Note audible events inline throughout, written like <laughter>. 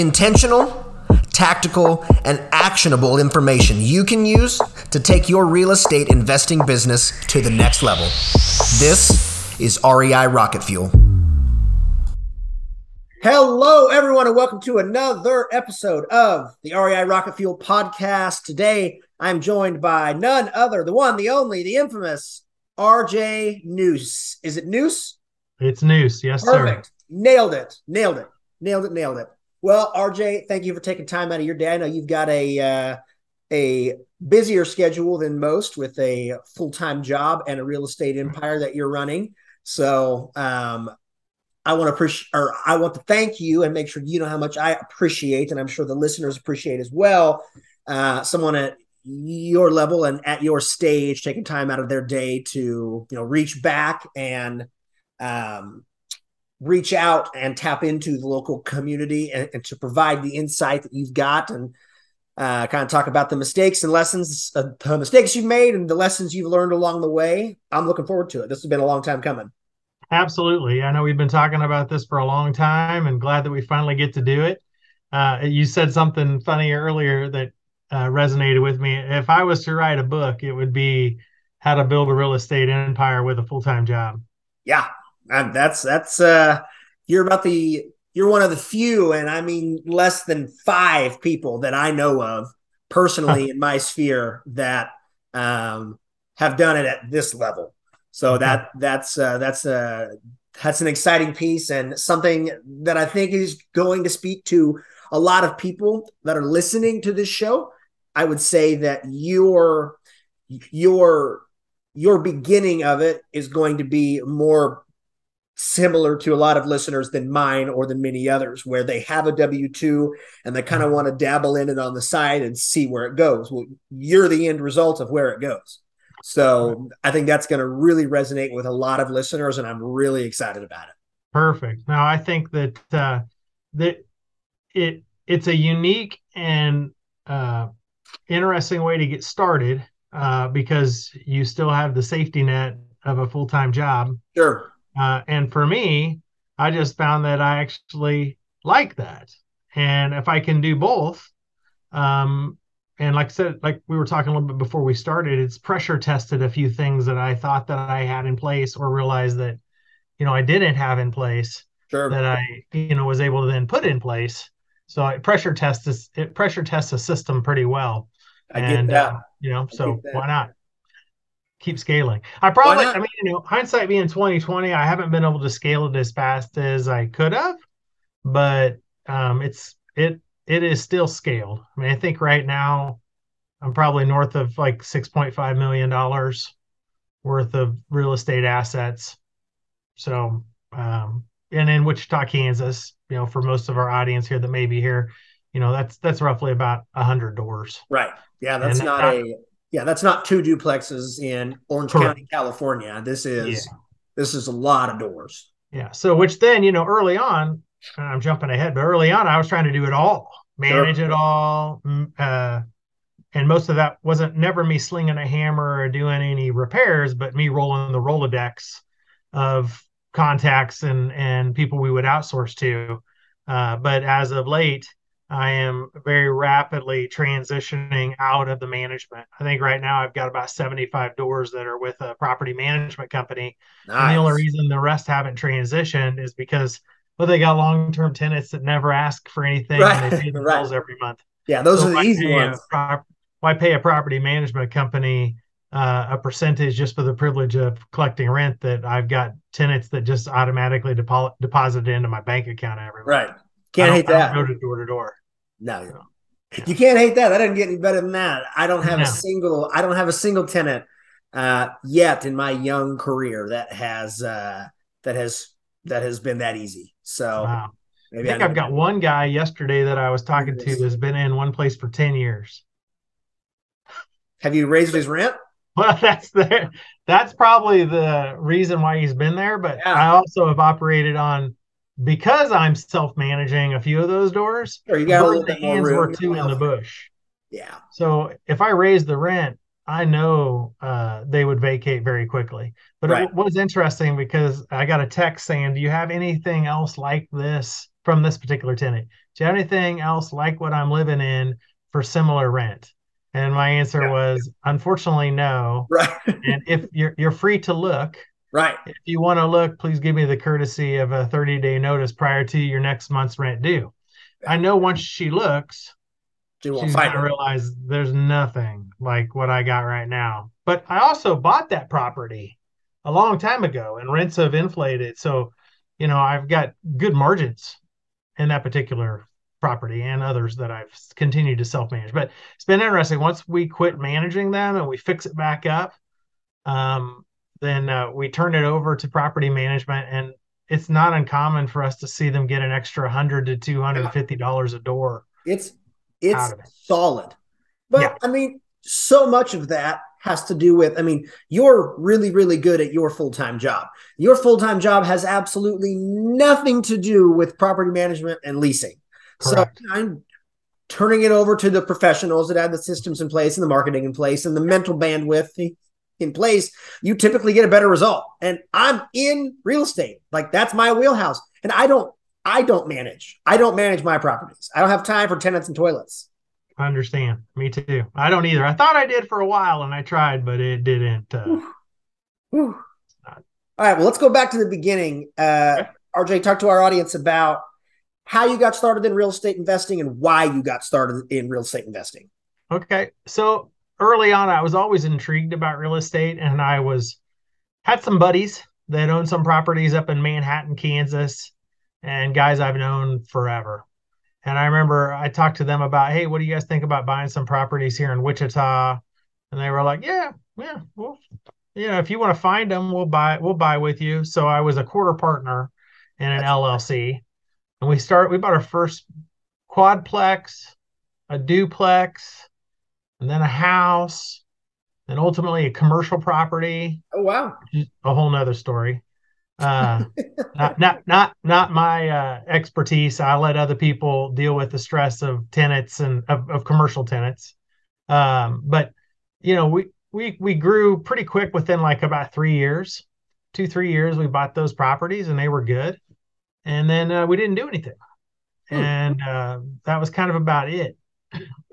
Intentional, tactical, and actionable information you can use to take your real estate investing business to the next level. This is REI Rocket Fuel. Hello, everyone, and welcome to another episode of the REI Rocket Fuel podcast. Today, I'm joined by none other, the one, the only, the infamous RJ Noose. Is it Noose? It's Noose. Yes, Perfect. sir. Nailed it. Nailed it. Nailed it. Nailed it. Well, RJ, thank you for taking time out of your day. I know you've got a uh, a busier schedule than most with a full time job and a real estate empire that you're running. So um, I want to appreciate, or I want to thank you and make sure you know how much I appreciate, and I'm sure the listeners appreciate as well. Uh, someone at your level and at your stage taking time out of their day to you know reach back and um, reach out and tap into the local community and, and to provide the insight that you've got and uh, kind of talk about the mistakes and lessons, uh, the mistakes you've made and the lessons you've learned along the way. I'm looking forward to it. This has been a long time coming. Absolutely. I know we've been talking about this for a long time and glad that we finally get to do it. Uh, you said something funny earlier that uh, resonated with me. If I was to write a book, it would be how to build a real estate empire with a full time job. Yeah, and that's that's uh you're about the you're one of the few and i mean less than five people that i know of personally in my sphere that um have done it at this level. So that that's uh that's uh that's an exciting piece and something that i think is going to speak to a lot of people that are listening to this show. I would say that your your your beginning of it is going to be more similar to a lot of listeners than mine or than many others, where they have a W 2 and they kind of want to dabble in it on the side and see where it goes. Well, you're the end result of where it goes. So I think that's going to really resonate with a lot of listeners, and I'm really excited about it. Perfect. Now I think that uh, that it it's a unique and uh, interesting way to get started uh, because you still have the safety net of a full time job. Sure. Uh, and for me, I just found that I actually like that. And if I can do both, um, and like I said, like we were talking a little bit before we started, it's pressure tested a few things that I thought that I had in place or realized that, you know, I didn't have in place sure. that I, you know, was able to then put in place. So it pressure tests it pressure tests a system pretty well. I and, get that. Uh, you know, so why not? Keep scaling. I probably, I mean, you know, hindsight being 2020, I haven't been able to scale it as fast as I could have, but um, it's it it is still scaled. I mean, I think right now I'm probably north of like 6.5 million dollars worth of real estate assets. So, um, and in Wichita, Kansas, you know, for most of our audience here that may be here, you know, that's that's roughly about a hundred doors. Right. Yeah, that's and not that, a yeah, that's not two duplexes in Orange Correct. County, California. This is yeah. this is a lot of doors. Yeah. So which then, you know, early on, I'm jumping ahead, but early on I was trying to do it all, manage sure. it all. Mm, uh, and most of that wasn't never me slinging a hammer or doing any repairs, but me rolling the Rolodex of contacts and and people we would outsource to. Uh, but as of late, I am very rapidly transitioning out of the management. I think right now I've got about 75 doors that are with a property management company. Nice. And the only reason the rest haven't transitioned is because well, they got long-term tenants that never ask for anything right. and they pay the right. bills every month. Yeah, those so are the easy ones. Pro- why pay a property management company uh, a percentage just for the privilege of collecting rent that I've got tenants that just automatically depo- deposit into my bank account every month. Right. Can't hate that. Go to door to door. No, you can't hate that. That doesn't get any better than that. I don't have a single. I don't have a single tenant uh, yet in my young career that has uh, that has that has been that easy. So wow. I think I have got one guy yesterday that I was talking to that's been in one place for ten years. Have you raised his rent? <laughs> Well, that's the that's probably the reason why he's been there. But yeah. I also have operated on because I'm self-managing a few of those doors, sure, you got a little bit hands more were two in the bush. Yeah. So if I raise the rent, I know uh, they would vacate very quickly. But right. it was interesting because I got a text saying, "Do you have anything else like this from this particular tenant? Do you have anything else like what I'm living in for similar rent? And my answer yeah. was, unfortunately, no. Right. <laughs> and if you're you're free to look, right. If you want to look, please give me the courtesy of a 30 day notice prior to your next month's rent due. I know once she looks, she she's gonna realize there's nothing like what I got right now. But I also bought that property a long time ago, and rents have inflated. So, you know, I've got good margins in that particular property and others that I've continued to self manage. But it's been interesting. Once we quit managing them and we fix it back up, um, then uh, we turn it over to property management, and it's not uncommon for us to see them get an extra hundred to two hundred fifty dollars a door. It's it's it. solid, but yeah. I mean, so much of that has to do with i mean you're really really good at your full-time job your full-time job has absolutely nothing to do with property management and leasing Correct. So I'm turning it over to the professionals that have the systems in place and the marketing in place and the mental bandwidth in place. You typically get a better result. And I'm in real estate. Like that's my wheelhouse. And I don't I don't manage. I don't manage my properties. I don't have time for tenants and toilets. I understand. Me too. I don't either. I thought I did for a while and I tried, but it didn't. Uh, All right. Well, let's go back to the beginning. Uh, okay. RJ, talk to our audience about how you got started in real estate investing and why you got started in real estate investing. Okay. So early on, I was always intrigued about real estate and I was had some buddies that owned some properties up in Manhattan, Kansas, and guys I've known forever. And I remember I talked to them about, hey, what do you guys think about buying some properties here in Wichita? And they were like, yeah, yeah, well, you know, if you want to find them, we'll buy, we'll buy with you. So I was a quarter partner in an That's LLC and we start we bought our first quadplex a duplex and then a house and ultimately a commercial property. Oh wow. A whole nother story. Uh <laughs> not not not not my uh expertise. I let other people deal with the stress of tenants and of, of commercial tenants. Um but you know we we we grew pretty quick within like about three years two three years we bought those properties and they were good. And then uh, we didn't do anything. Hmm. and uh, that was kind of about it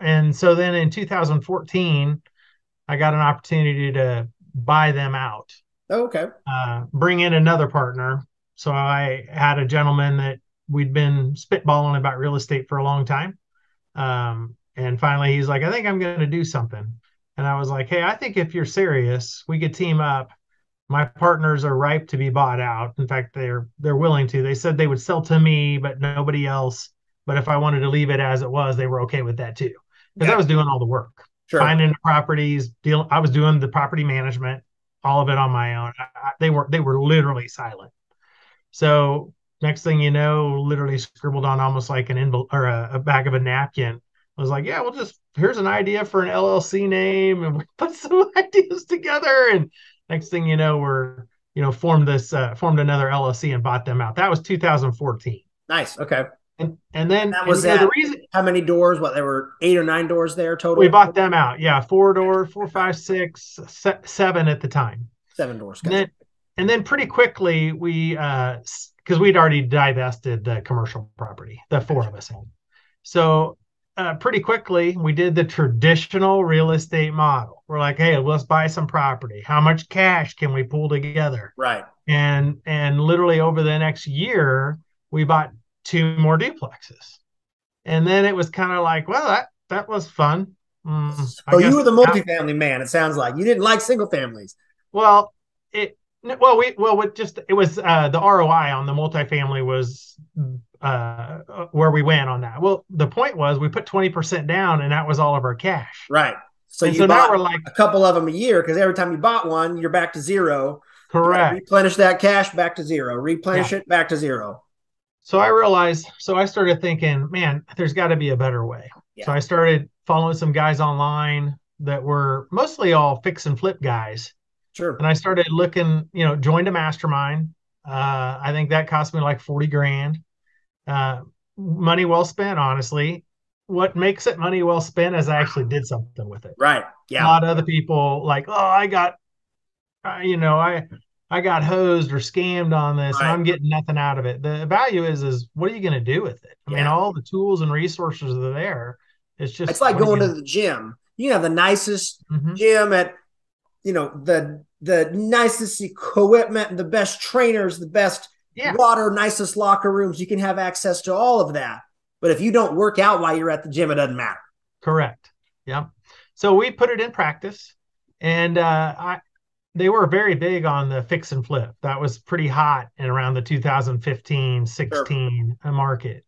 and so then in 2014 i got an opportunity to buy them out oh, okay uh, bring in another partner so i had a gentleman that we'd been spitballing about real estate for a long time um, and finally he's like i think i'm going to do something and i was like hey i think if you're serious we could team up my partners are ripe to be bought out. In fact, they're they're willing to. They said they would sell to me, but nobody else. But if I wanted to leave it as it was, they were okay with that too. Because yeah. I was doing all the work, sure. finding the properties, deal. I was doing the property management, all of it on my own. I, they were they were literally silent. So next thing you know, literally scribbled on almost like an envelope or a, a back of a napkin. I was like, yeah, we'll just here's an idea for an LLC name, and we put <laughs> some ideas together and next thing you know, we're you know formed this uh, formed another LLC and bought them out. That was 2014. Nice. Okay. And and then that was that, the reason. How many doors? What there were eight or nine doors there total. We bought them out. Yeah, four door, four, five, six, se- seven at the time. Seven doors. And then, and then pretty quickly we uh because we'd already divested the commercial property, the four of us had. So uh, pretty quickly we did the traditional real estate model. We're like, hey, let's buy some property. How much cash can we pull together? Right. And and literally over the next year, we bought two more duplexes. And then it was kind of like, well, that that was fun. Mm, oh, you were the multifamily man. It sounds like you didn't like single families. Well, it well we well with just it was uh, the ROI on the multifamily was uh, where we went on that. Well, the point was we put 20% down and that was all of our cash. Right. So and you so now we're like a couple of them a year because every time you bought one, you're back to zero. Correct. Replenish that cash back to zero. Replenish yeah. it back to zero. So I realized, so I started thinking, man, there's got to be a better way. Yeah. So I started following some guys online that were mostly all fix and flip guys. Sure. And I started looking, you know, joined a mastermind. Uh, I think that cost me like 40 grand. Uh, money well spent, honestly. What makes it money well spent is I actually did something with it. Right. Yeah. A lot of other people like, oh, I got, uh, you know, I I got hosed or scammed on this right. and I'm getting nothing out of it. The value is is what are you going to do with it? I yeah. mean, all the tools and resources are there. It's just it's like going to the gym. You have the nicest mm-hmm. gym at you know the the nicest equipment the best trainers, the best yeah. water, nicest locker rooms. You can have access to all of that. But if you don't work out while you're at the gym, it doesn't matter. Correct. Yeah. So we put it in practice, and uh, I they were very big on the fix and flip. That was pretty hot in around the 2015 16 sure. market.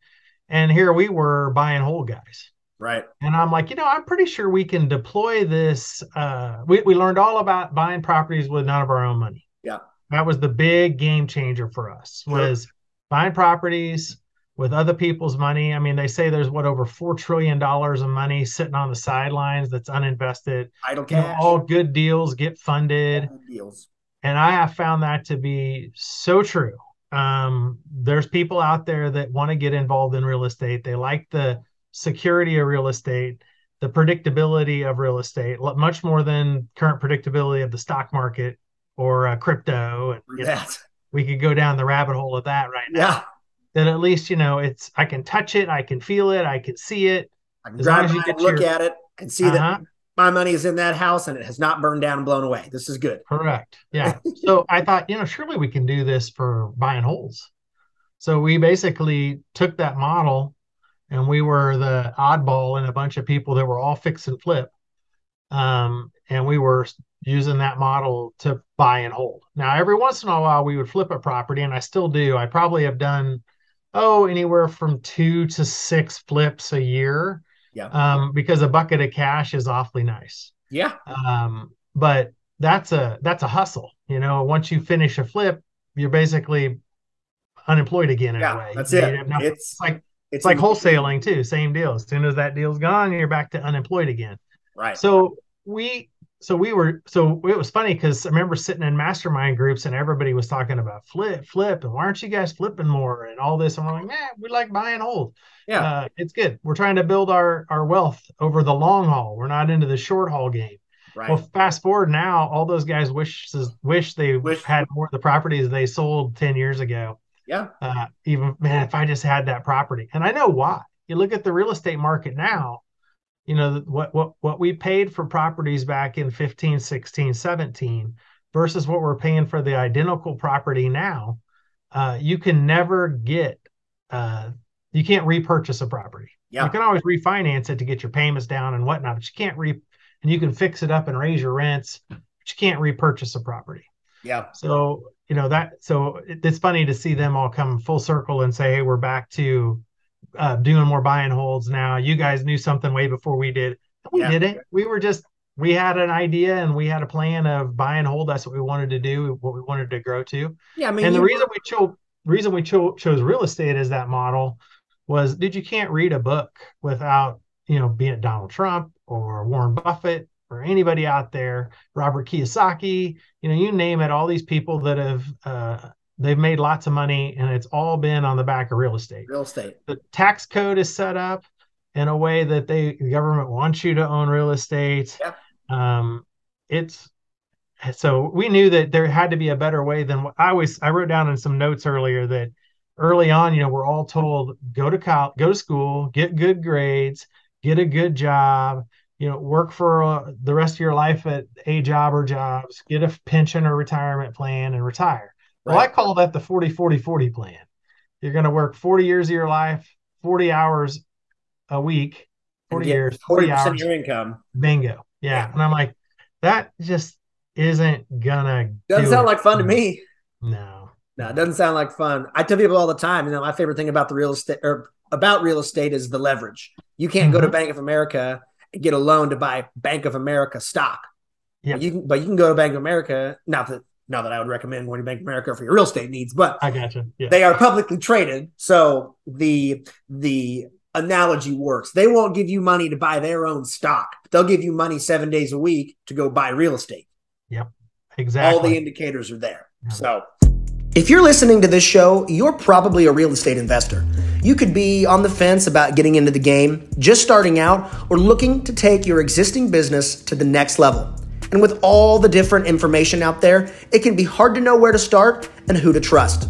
And here we were buying whole guys. Right. And I'm like, you know, I'm pretty sure we can deploy this. Uh, we, we learned all about buying properties with none of our own money. Yeah. That was the big game changer for us was sure. buying properties with other people's money. I mean, they say there's what over four trillion dollars of money sitting on the sidelines that's uninvested. Idle cash. You know, all good deals get funded. deals. And I have found that to be so true. Um, there's people out there that want to get involved in real estate. They like the security of real estate, the predictability of real estate, much more than current predictability of the stock market or uh, crypto. And you know, we could go down the rabbit hole of that right now. Yeah that at least you know it's I can touch it, I can feel it, I can see it. I can drive by and look your... at it and see uh-huh. that my money is in that house and it has not burned down and blown away. This is good. Correct. Yeah. <laughs> so I thought, you know, surely we can do this for buying holes. So we basically took that model and we were the oddball in a bunch of people that were all fix and flip. Um, and we were using that model to buy and hold. Now, every once in a while, we would flip a property, and I still do. I probably have done oh, anywhere from two to six flips a year. Yeah. Um, because a bucket of cash is awfully nice. Yeah. Um, but that's a that's a hustle. You know, once you finish a flip, you're basically unemployed again in yeah, a way. That's it. it's, it's like it's like wholesaling too. Same deal. As soon as that deal's gone, you're back to unemployed again. Right. So we so we were so it was funny because I remember sitting in mastermind groups and everybody was talking about flip, flip, and why aren't you guys flipping more and all this? And we're like, man, we like buying hold. Yeah, uh, it's good. We're trying to build our our wealth over the long haul. We're not into the short haul game. Right. Well, fast forward now, all those guys wish wish they wish. had more of the properties they sold ten years ago. Yeah. Uh, even man, if I just had that property, and I know why. You look at the real estate market now you know what what what we paid for properties back in 15 16 17 versus what we're paying for the identical property now uh, you can never get uh, you can't repurchase a property. Yeah. you can always refinance it to get your payments down and whatnot but you can't re and you can fix it up and raise your rents but you can't repurchase a property. Yeah. So you know that so it, it's funny to see them all come full circle and say hey we're back to uh, doing more buy and holds now. You guys knew something way before we did. We yeah. didn't. We were just we had an idea and we had a plan of buy and hold. That's what we wanted to do. What we wanted to grow to. Yeah, I mean, and the reason were... we chose reason we cho- chose real estate as that model was did you can't read a book without you know being Donald Trump or Warren Buffett or anybody out there, Robert Kiyosaki, you know, you name it, all these people that have uh, They've made lots of money and it's all been on the back of real estate. Real estate. The tax code is set up in a way that they the government wants you to own real estate. Yeah. Um, it's so we knew that there had to be a better way than what I always I wrote down in some notes earlier that early on, you know, we're all told go to college, go to school, get good grades, get a good job, you know, work for uh, the rest of your life at a job or jobs, get a pension or retirement plan and retire. Well, I call that the 40 40 40 plan. You're going to work 40 years of your life, 40 hours a week, 40 years, 40 hours. of your income. Bingo. Yeah. yeah. And I'm like, that just isn't gonna doesn't do sound it. like fun to me. No. No, it doesn't sound like fun. I tell people all the time, you know, my favorite thing about the real estate or about real estate is the leverage. You can't mm-hmm. go to mm-hmm. Bank of America and get a loan to buy Bank of America stock. Yeah. You can, but you can go to Bank of America. Not that not that I would recommend going to Bank of America for your real estate needs, but I got you. Yeah. They are publicly traded, so the the analogy works. They won't give you money to buy their own stock. They'll give you money seven days a week to go buy real estate. Yep, exactly. All the indicators are there. Yeah. So, if you're listening to this show, you're probably a real estate investor. You could be on the fence about getting into the game, just starting out, or looking to take your existing business to the next level. And with all the different information out there, it can be hard to know where to start and who to trust.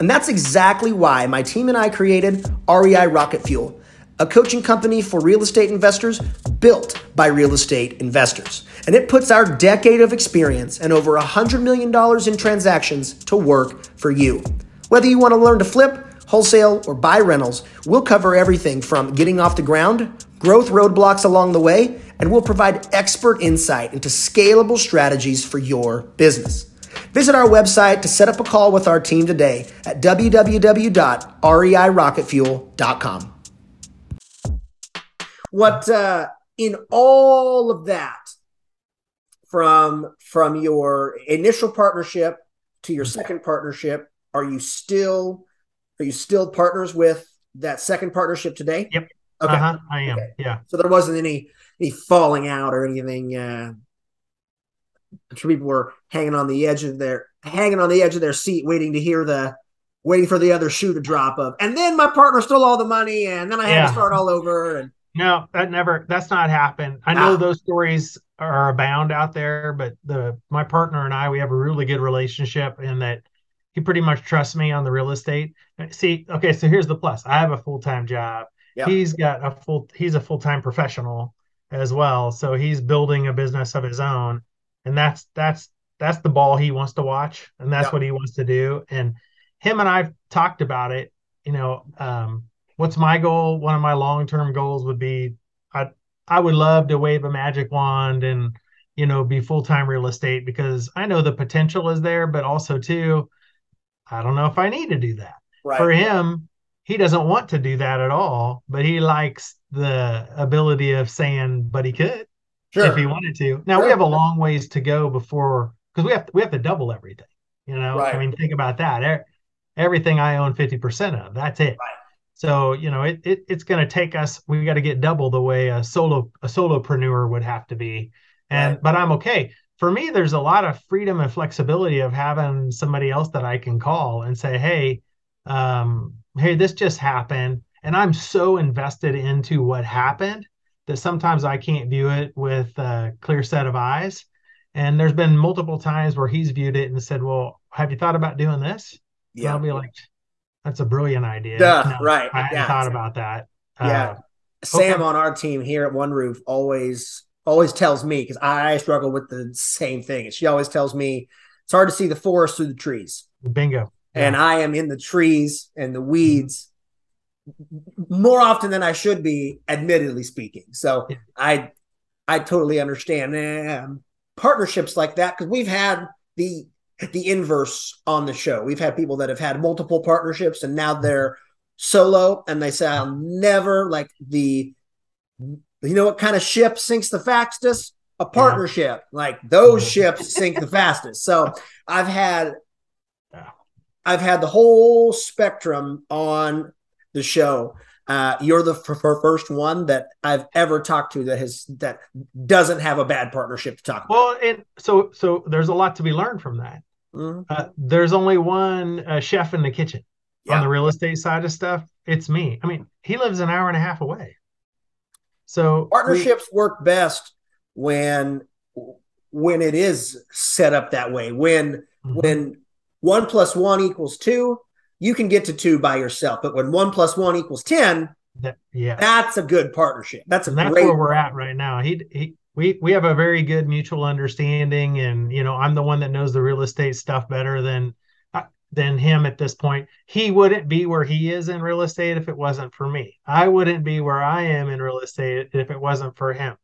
And that's exactly why my team and I created REI Rocket Fuel, a coaching company for real estate investors built by real estate investors. And it puts our decade of experience and over $100 million in transactions to work for you. Whether you want to learn to flip, wholesale, or buy rentals, we'll cover everything from getting off the ground, growth roadblocks along the way, and we'll provide expert insight into scalable strategies for your business. Visit our website to set up a call with our team today at www.reirocketfuel.com. What uh, in all of that, from from your initial partnership to your second partnership, are you still are you still partners with that second partnership today? Yep. Okay. Uh-huh, I am. Okay. Yeah. So there wasn't any any falling out or anything. Uh, I'm sure people were hanging on the edge of their hanging on the edge of their seat, waiting to hear the waiting for the other shoe to drop of. And then my partner stole all the money, and then I had yeah. to start all over. And no, that never. That's not happened. I know ah. those stories are abound out there, but the my partner and I we have a really good relationship in that he pretty much trusts me on the real estate. See, okay, so here's the plus. I have a full time job. Yep. He's got a full. He's a full time professional as well, so he's building a business of his own, and that's that's that's the ball he wants to watch, and that's yep. what he wants to do. And him and I've talked about it. You know, um, what's my goal? One of my long term goals would be I I would love to wave a magic wand and you know be full time real estate because I know the potential is there, but also too I don't know if I need to do that. Right. For him, he doesn't want to do that at all, but he likes the ability of saying, but he could sure. if he wanted to. Now sure. we have a long ways to go before because we have to, we have to double everything. You know, right. I mean, think about that. Everything I own fifty percent of, that's it. Right. So you know, it, it it's going to take us. We got to get double the way a solo a solopreneur would have to be. And but I'm okay for me, there's a lot of freedom and flexibility of having somebody else that I can call and say, hey, um, hey, this just happened. And I'm so invested into what happened that sometimes I can't view it with a clear set of eyes. And there's been multiple times where he's viewed it and said, Well, have you thought about doing this? Yeah. And I'll be like, That's a brilliant idea. Duh, no, right. I yeah. thought about that. Yeah. Uh, Sam okay. on our team here at One Roof always always tells me because I struggle with the same thing. And She always tells me it's hard to see the forest through the trees. Bingo. Yeah. And I am in the trees and the weeds more often than I should be, admittedly speaking. So yeah. I I totally understand um, partnerships like that because we've had the the inverse on the show. We've had people that have had multiple partnerships and now they're solo and they say I'll never like the you know what kind of ship sinks the fastest? A partnership. Yeah. Like those ships sink the fastest. So I've had I've had the whole spectrum on the show. Uh, you're the f- first one that I've ever talked to that has that doesn't have a bad partnership to talk about. Well, and so so there's a lot to be learned from that. Mm-hmm. Uh, there's only one uh, chef in the kitchen yeah. on the real estate side of stuff. It's me. I mean, he lives an hour and a half away. So partnerships we, work best when when it is set up that way. When mm-hmm. when one plus one equals two, you can get to two by yourself. But when one plus one equals ten, that, yeah, that's a good partnership. That's a and that's where we're at right now. He he we we have a very good mutual understanding, and you know I'm the one that knows the real estate stuff better than uh, than him at this point. He wouldn't be where he is in real estate if it wasn't for me. I wouldn't be where I am in real estate if it wasn't for him.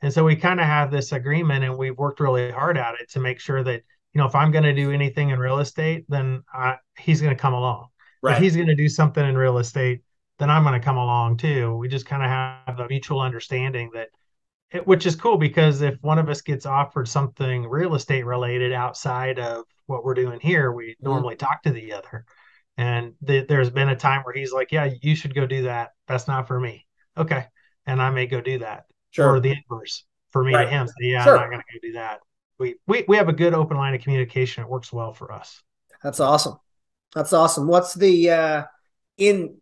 And so we kind of have this agreement and we've worked really hard at it to make sure that, you know, if I'm going to do anything in real estate, then I, he's going to come along. Right. If he's going to do something in real estate, then I'm going to come along too. We just kind of have a mutual understanding that, it, which is cool because if one of us gets offered something real estate related outside of what we're doing here, we mm-hmm. normally talk to the other. And th- there's been a time where he's like, "Yeah, you should go do that. That's not for me." Okay, and I may go do that. Sure. Or the inverse for me right. to him. So, yeah, sure. I'm not going to go do that. We, we we have a good open line of communication. It works well for us. That's awesome. That's awesome. What's the uh, in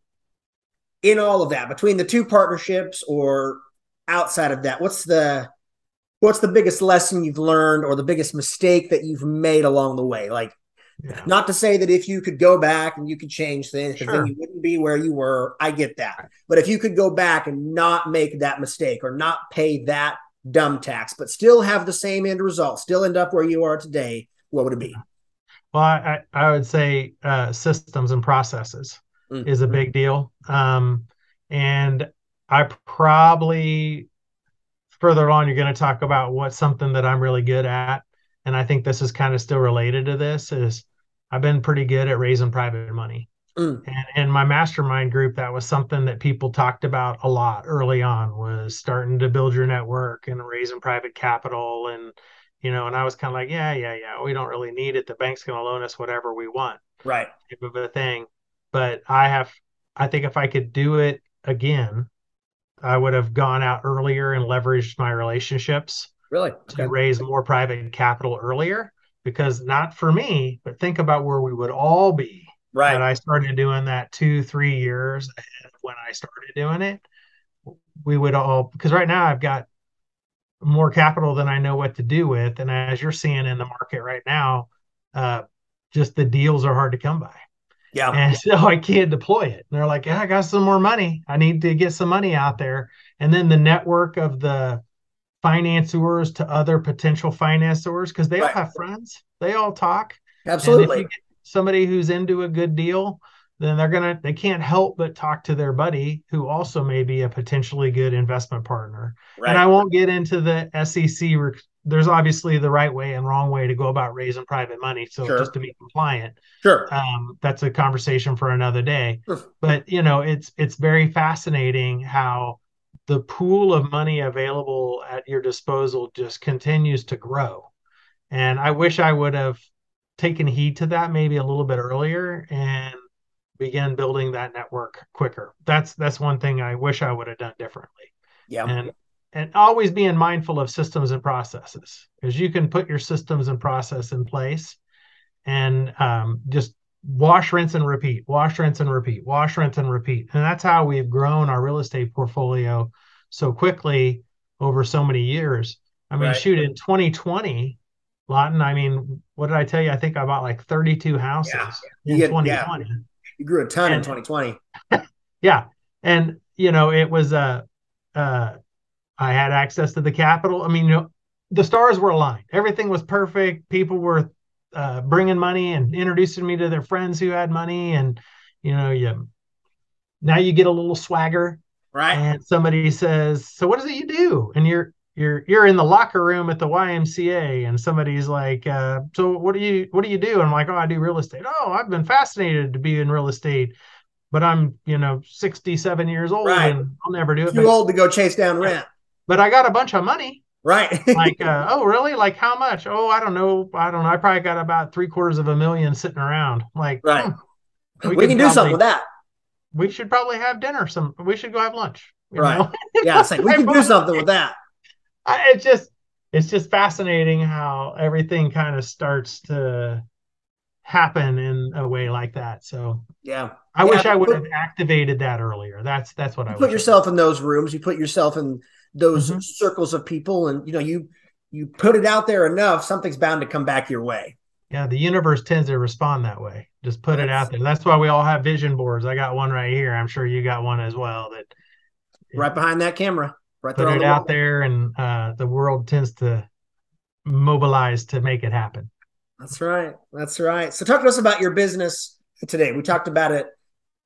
in all of that between the two partnerships or outside of that? What's the what's the biggest lesson you've learned or the biggest mistake that you've made along the way? Like, yeah. not to say that if you could go back and you could change things, sure. then you wouldn't be where you were. I get that. But if you could go back and not make that mistake or not pay that dumb tax, but still have the same end result, still end up where you are today, what would it be? Well, I, I would say uh, systems and processes mm-hmm. is a big deal. Um, and I probably further on, you're going to talk about what's something that I'm really good at. And I think this is kind of still related to this is I've been pretty good at raising private money. Mm. And in my mastermind group, that was something that people talked about a lot early on was starting to build your network and raising private capital. And, you know, and I was kind of like, yeah, yeah, yeah, we don't really need it. The bank's going to loan us whatever we want. Right. Type of a thing. But I have, I think if I could do it again, I would have gone out earlier and leveraged my relationships. Really? Okay. To raise more private capital earlier. Because not for me, but think about where we would all be. Right. And I started doing that two, three years ahead of when I started doing it. We would all because right now I've got more capital than I know what to do with. And as you're seeing in the market right now, uh, just the deals are hard to come by. Yeah. And so I can't deploy it. And they're like, yeah, I got some more money. I need to get some money out there. And then the network of the financiers to other potential financiers, because they right. all have friends, they all talk. Absolutely. Somebody who's into a good deal, then they're gonna they can't help but talk to their buddy who also may be a potentially good investment partner. Right. And I won't get into the SEC there's obviously the right way and wrong way to go about raising private money. So sure. just to be compliant, sure, um, that's a conversation for another day. Sure. But you know, it's it's very fascinating how the pool of money available at your disposal just continues to grow. And I wish I would have taken heed to that maybe a little bit earlier and began building that network quicker. That's that's one thing I wish I would have done differently. Yeah. And and always being mindful of systems and processes because you can put your systems and process in place and um, just wash rinse and repeat wash rinse and repeat wash rinse and repeat and that's how we've grown our real estate portfolio so quickly over so many years i mean right. shoot in 2020 lawton i mean what did i tell you i think i bought like 32 houses yeah. in get, 2020 yeah. you grew a ton and, in 2020 <laughs> yeah and you know it was uh, uh, I had access to the capital. I mean, you know, the stars were aligned. Everything was perfect. People were uh, bringing money and introducing me to their friends who had money, and you know, you now you get a little swagger, right? And somebody says, "So what is it you do?" And you're you're you're in the locker room at the YMCA, and somebody's like, uh, "So what do you what do you do?" And I'm like, "Oh, I do real estate." Oh, I've been fascinated to be in real estate but I'm, you know, 67 years old right. and I'll never do it. Too but, old to go chase down rent but I got a bunch of money. Right. <laughs> like, uh, oh, really? Like, how much? Oh, I don't know. I don't know. I probably got about three quarters of a million sitting around. Like, right. Hmm, we, we can do something with that. We should probably have dinner. Some. We should go have lunch. Right. <laughs> yeah. Like we can do something with that. I, it's just, it's just fascinating how everything kind of starts to happen in a way like that. So yeah, I yeah, wish I would put, have activated that earlier. That's that's what I put yourself in those rooms. You put yourself in those mm-hmm. circles of people and you know you you put it out there enough something's bound to come back your way. Yeah the universe tends to respond that way. Just put that's, it out there. That's why we all have vision boards. I got one right here. I'm sure you got one as well that right behind that camera right put it the out there and uh, the world tends to mobilize to make it happen that's right that's right so talk to us about your business today we talked about it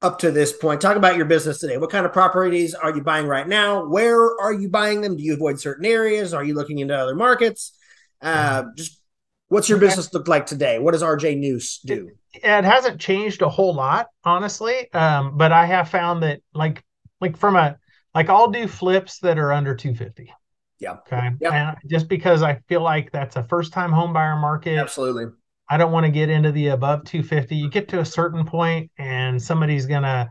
up to this point. Talk about your business today. What kind of properties are you buying right now? Where are you buying them? Do you avoid certain areas? Are you looking into other markets? Uh, just what's your business look like today? What does RJ News do? It, it hasn't changed a whole lot, honestly. Um, but I have found that like like from a like I'll do flips that are under 250. Yeah. Okay. Yeah. And just because I feel like that's a first time home buyer market. Absolutely. I don't want to get into the above 250. You get to a certain point and somebody's going to,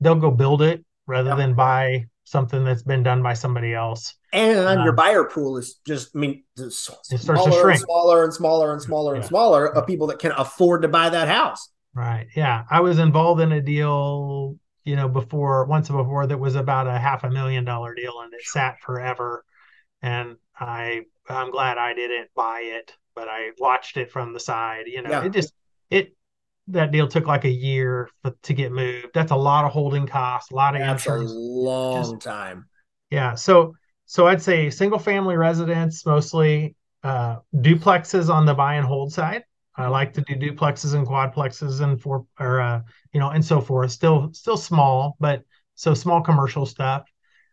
they'll go build it rather yep. than buy something that's been done by somebody else. And um, your buyer pool is just, I mean, it starts to shrink. And smaller and smaller and smaller yeah. and smaller of people that can afford to buy that house. Right. Yeah. I was involved in a deal, you know, before, once before that was about a half a million dollar deal and it sat forever. And I I'm glad I didn't buy it, but I watched it from the side. You know, Yeah. it just it that deal took like a year for, to get moved. That's a lot of holding costs, a lot of That's a long time. Yeah. So so I'd say single family residence mostly uh duplexes on the buy and hold side. I like to do duplexes and quadplexes and four or uh you know and so forth. Still still small, but so small commercial stuff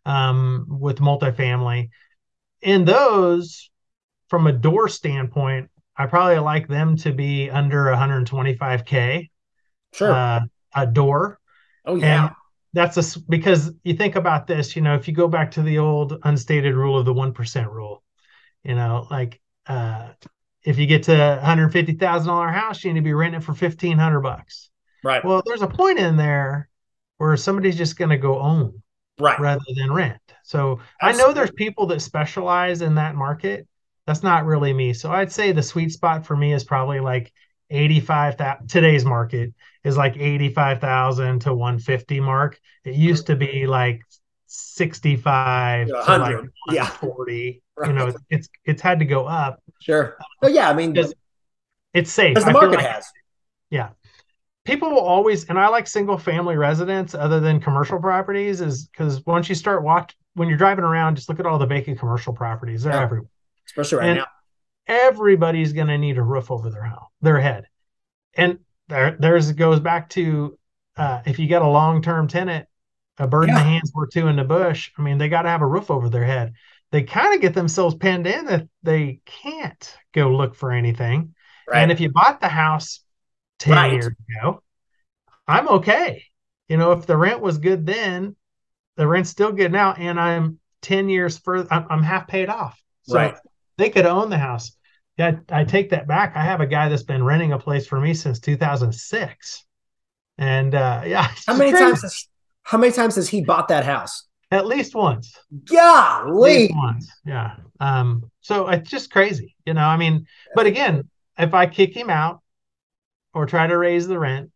um with multifamily. In those from a door standpoint, I probably like them to be under 125k Sure. uh, a door oh yeah. and that's a, because you think about this, you know, if you go back to the old unstated rule of the 1% rule, you know, like uh if you get to $150,000 house, you need to be renting it for 1500 bucks. right. Well, there's a point in there where somebody's just going to go own right. rather than rent. So I know there's people that specialize in that market. That's not really me. So I'd say the sweet spot for me is probably like 85 that today's market is like 85,000 to 150 mark. It used to be like 65 To to 100, like yeah. 40 <laughs> Right. You know, it's it's had to go up. Sure. Well, yeah. I mean, It's safe. because the market like- has. Yeah. People will always and i like single family residence other than commercial properties is because once you start watch when you're driving around just look at all the vacant commercial properties. they're Yeah. everywhere especially right And- now. everybody's going to need a roof over their house their head and there there's it goes back to uh, if you got a long-term tenant a bird in the hands worth two in the bush i mean they got to have a roof over their head they kind of get themselves pinned in that they can't go look for anything Right. and if you bought the house 10 Right. years ago, I'm okay. You know, if the rent was good then, the rent's still good now, and I'm 10 years further, I'm, I'm half paid off. So Right. they could own the house. Yeah, I take that back. I have a guy that's been renting a place for me since 2006. And uh, <laughs> yeah, how many crazy. times? Has, how many times has he bought that house? At least once. At Golly. least once. Yeah. Um, so it's just crazy. You know, I mean, but again, if I kick him out or try to raise the rent,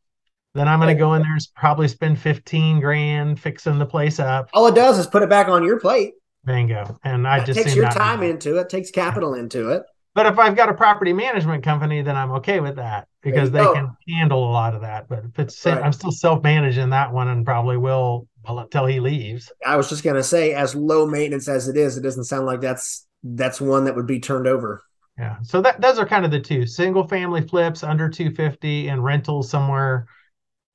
then I'm going to go in there and probably spend 15 grand fixing the place up. All it does is put it back on your plate. Bingo. And I It just takes your time into it, takes capital into it. But if I've got a property management company, then I'm okay with that because they go. can handle a lot of that. But if it's, Right. I'm still self managing that one and probably will until he leaves. I was just gonna say, as low maintenance as it is, it doesn't sound like that's that's one that would be turned over. Yeah. So that those are kind of the two single family flips under 250 and rentals somewhere,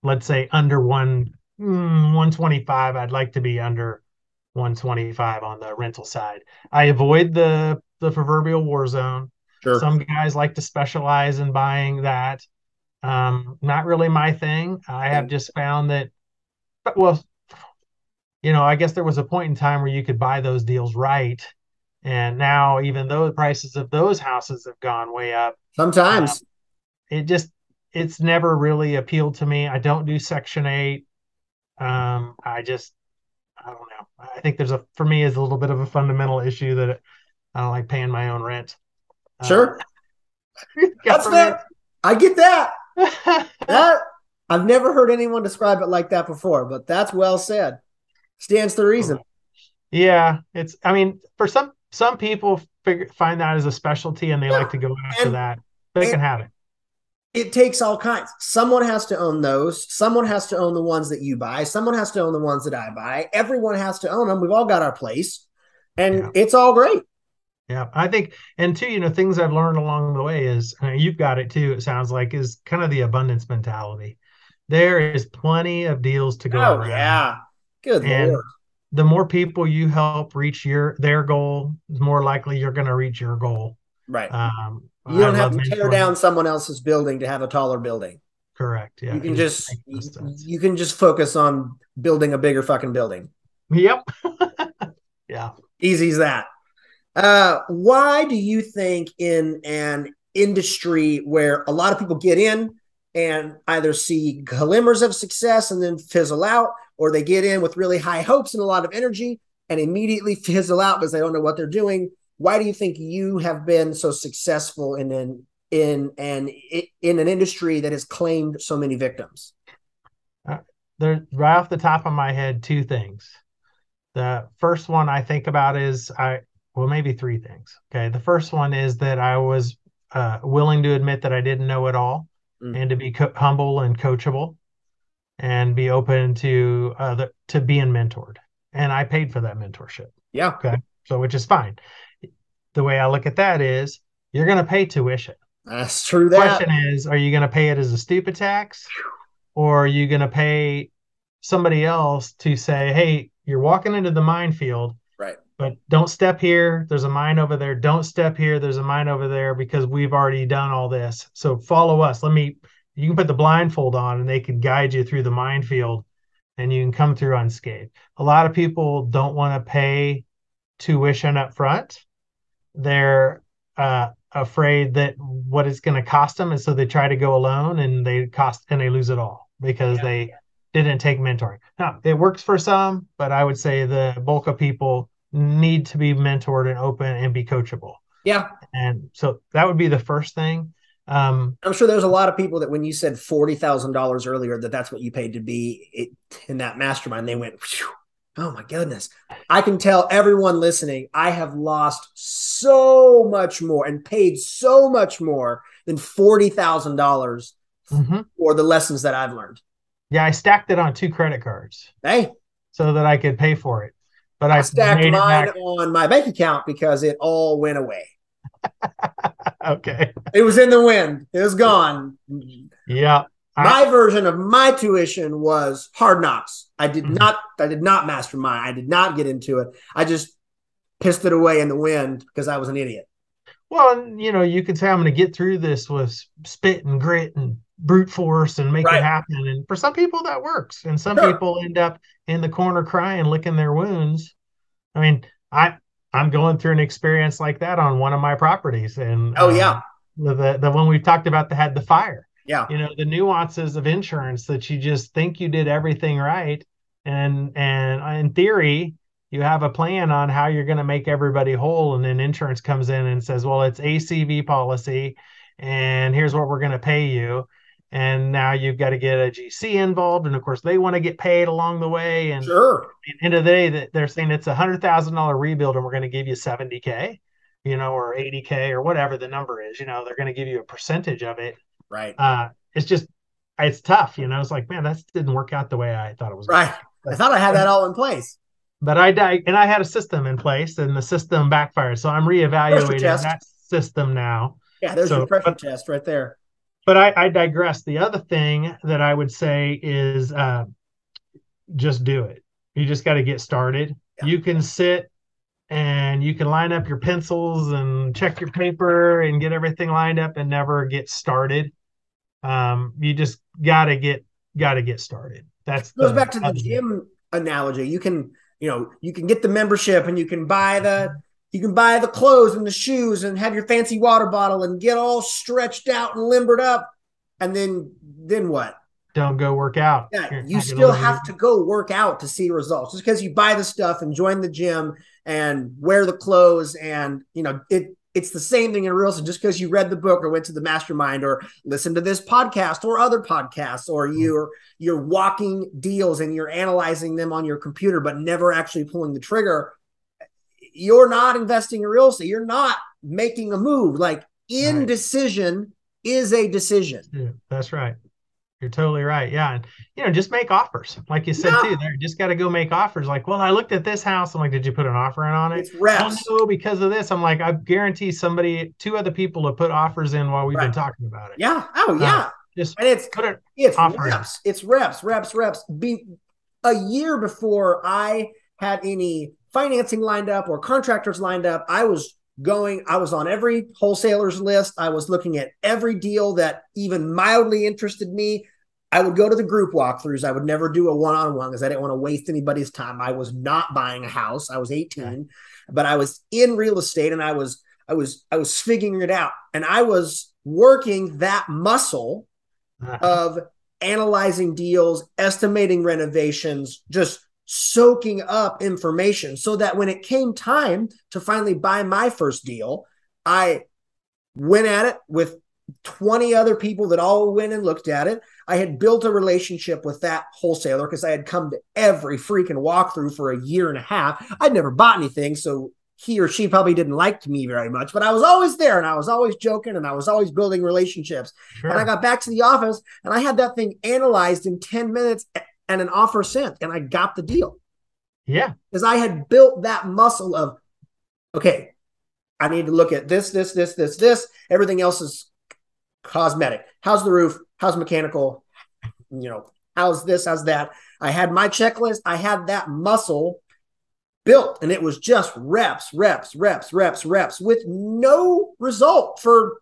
let's say under one mm, 125. I'd like to be under 125 on the rental side. I avoid the the proverbial war zone. Sure. Some guys like to specialize in buying that. Um, not really my thing. I have just found that, well, you know, I guess there was a point in time where you could buy those deals right. And now, even though the prices of those houses have gone way up, Sometimes. it just, it's never really appealed to me. I don't do Section 8. Um, I just, I don't know. I think there's a, for me, is a little bit of a fundamental issue that I don't like paying my own rent. Um, sure. <laughs> That's government- fair. I get that. <laughs> That I've never heard anyone describe it like that before, but that's well said. Stands to reason. Yeah, it's. I mean, for some some people figure, find that as a specialty and they Yeah, like to go after and- that. They and- can have it. It takes all kinds. Someone has to own those. Someone has to own the ones that you buy. Someone has to own the ones that I buy. Everyone has to own them. We've all got our place, and Yeah. it's all great. Yeah, I think, and two, you know, things I've learned along the way is uh, you've got it too. It sounds like is kind of the abundance mentality. There is plenty of deals to go Oh around. yeah, good And- lord. The more people you help reach your their goal, the more likely you're going to reach your goal. Right. Um, you don't I have to tear mentoring. down someone else's building to have a taller building. Correct. Yeah. you can just makes you can just focus on building a bigger fucking building. Yep. <laughs> yeah. Easy as that. Uh, why do you think in an industry where a lot of people get in and either see glimmers of success and then fizzle out, or they get in with really high hopes and a lot of energy and immediately <laughs> fizzle out because they don't know what they're doing? Why do you think you have been so successful in an in an in an industry that has claimed so many victims? there right off the top of my head two things the first one i think about is i well, maybe three things. Okay. The first one is that I was uh, willing to admit that I didn't know it all mm. and to be co- humble and coachable and be open to uh, the, to being mentored. And I paid for that mentorship. Yeah. Okay. So, which is fine. The way I look at that is you're going to pay tuition. That's true. The question is, are you going to pay it as a stupid tax or are you going to pay somebody else to say, hey, you're walking into the minefield right? but don't step here. There's a mine over there. Don't step here. There's a mine over there because we've already done all this. So follow us. Let me, you can put the blindfold on and they can guide you through the minefield and you can come through unscathed. A lot of people don't want to pay tuition up front. They're uh, afraid that what it's going to cost them. And so they try to go alone and they cost and they lose it all because yeah. they didn't take mentoring. Now, it works for some, but I would say the bulk of people need to be mentored and open and be coachable. Yeah. And so that would be the first thing. Um, I'm sure there's a lot of people that when you said forty thousand dollars earlier, that that's what you paid to be it, in that mastermind. They went, oh my goodness! I can tell everyone listening, I have lost so much more and paid so much more than forty thousand dollars mm-hmm. for the lessons that I've learned. Yeah, I stacked it on two credit cards. Hey, so that I could pay for it but I, I stacked mine on my bank account because it all went away. <laughs> okay. It was in the wind. It was gone. Yeah. My version of my tuition was hard knocks. I did mm-hmm. not I did not mastermind. I did not get into it. I just pissed it away in the wind because I was an idiot. Well, you know, you could say I'm going to get through this with spit and grit and brute force and make right. it happen. And for some people that works. And some sure. people end up in the corner crying, licking their wounds. I mean, I I'm going through an experience like that on one of my properties. And oh yeah. Uh, the the one we've talked about that had the fire. Yeah. You know, the nuances of insurance that you just think you did everything right. And and in theory, you have a plan on how you're going to make everybody whole and then insurance comes in and says well it's acv policy and here's what we're going to pay you and now you've got to get a GC involved, and of course they want to get paid along the way. And sure, at the end of the day, they're saying it's a hundred thousand dollar rebuild, and we're going to give you seventy k, you know, or eighty k, or whatever the number is. You know, they're going to give you a percentage of it. Right. Uh, it's just it's tough. You know, it's like man, that didn't work out the way I thought it was. Right. I thought I had that all in place. But I died, and I had a system in place, and the system backfired. So I'm reevaluating that system now. Yeah, there's so, your pressure but, test right there but I, I, digress. The other thing that I would say is uh, just do it. You just got to get started. Yeah. You can sit and you can line up your pencils and check your paper and get everything lined up and never get started. Um, you just got to get got to get started. That's it goes the, back to the gym analogy. You can you know you can get the membership and you can buy the you can buy the clothes and the shoes and have your fancy water bottle and get all stretched out and limbered up. And then, then what? Don't go work out. Yeah, You're still have to go work out to see results. Just because you buy the stuff and join the gym and wear the clothes and you know it it's the same thing in real estate. Just because you read the book or went to the mastermind or listened to this podcast or other podcasts, or mm-hmm. you're you're walking deals and you're analyzing them on your computer, but never actually pulling the trigger you're not investing in real estate. You're not making a move. Like indecision right. is a decision. Yeah, that's right. You're totally right. Yeah. And, you know, just make offers. Like you said, yeah. too, there, just got to go make offers. Like, well, I looked at this house. I'm like, did you put an offer in on it? It's reps. Oh, no, because of this. I'm like, I guarantee somebody, two other people have put offers in while we've right. been talking about it. Yeah. Oh, yeah. Uh, just and it's, put it, it's reps. In. It's reps, reps, reps. Be a year before I had any financing lined up or contractors lined up. I was going, I was on every wholesaler's list. I was looking at every deal that even mildly interested me. I would go to the group walkthroughs. I would never do a one on one because I didn't want to waste anybody's time. I was not buying a house. I was 18, okay. but I was in real estate and I was I was I was figuring it out. And I was working that muscle uh-huh. of analyzing deals, estimating renovations, just soaking up information so that when it came time to finally buy my first deal, I went at it with 20 other people that all went and looked at it. I had built a relationship with that wholesaler because I had come to every freaking walkthrough for a year and a half. I'd never bought anything. So he or she probably didn't like me very much, but I was always there and I was always joking and I was always building relationships. Sure. And I got back to the office and I had that thing analyzed in 10 minutes and an offer sent and I got the deal. Yeah. Because I had built that muscle of, okay, I need to look at this, this, this, this, this. Everything else is cosmetic. How's the roof? How's mechanical? You know, how's this? How's that? I had my checklist. I had that muscle built and it was just reps, reps, reps, reps, reps with no result for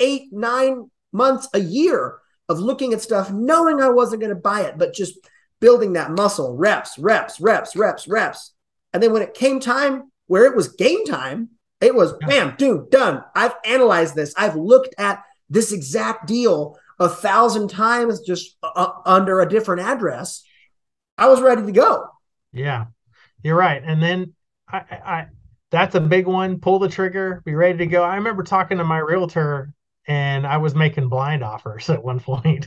eight, nine months, a year of looking at stuff, knowing I wasn't going to buy it, but just building that muscle, reps, reps, reps, reps, reps. And then when it came time where it was game time, it was bam, dude, done. I've analyzed this. I've looked at this exact deal a thousand times just uh, under a different address. I was ready to go. Yeah. You're right. And then I, I that's a big one. Pull the trigger, be ready to go. I remember talking to my realtor and I was making blind offers <laughs> at one point.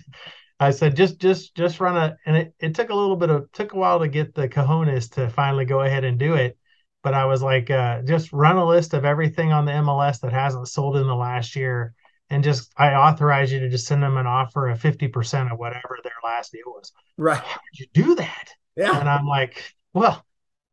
I said, just just just run a and it, it took a little bit of took a while to get the cojones to finally go ahead and do it. But I was like, uh, just run a list of everything on the MLS that hasn't sold in the last year. And just I authorize you to just send them an offer of 50% of whatever their last deal was. Right. How did you do that? Yeah. And I'm like, well,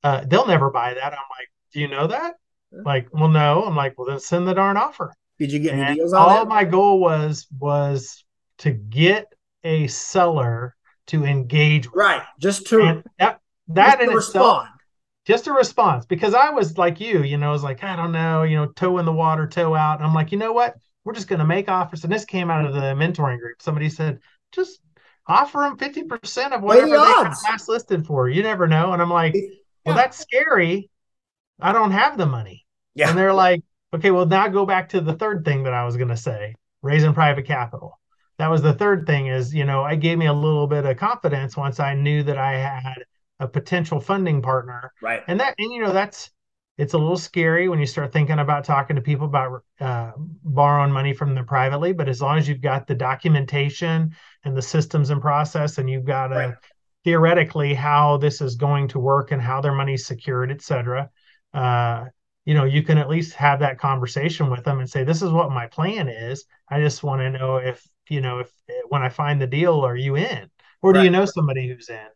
uh, they'll never buy that. I'm like, do you know that? Like, well, no. I'm like, well, then send the darn offer. Did you get any deals on all that? my goal was was to get a seller to engage with. Right. Just to And that that just in itself, respond. just a response because I was like you, you know, I was like, I don't know, you know, toe in the water, toe out. And I'm like, you know what? We're just going to make offers. And this came out of the mentoring group. Somebody said, just offer them 50% of whatever the they got last listed for. You never know. And I'm like, well, Yeah. that's scary. I don't have the money. Yeah. And they're like, okay, well, now go back to the third thing that I was going to say raising private capital. That was the third thing is, you know, it gave me a little bit of confidence once I knew that I had a potential funding partner. Right. And that, and you know, that's, it's a little scary when you start thinking about talking to people about uh, borrowing money from them privately. But as long as you've got the documentation and the systems and process, and you've got a, Right. theoretically how this is going to work and how their money's secured, et cetera, uh, you know, you can at least have that conversation with them and say, this is what my plan is. I just want to know if, you know, if eh, when I find the deal, are you in? Or do you know somebody who's in,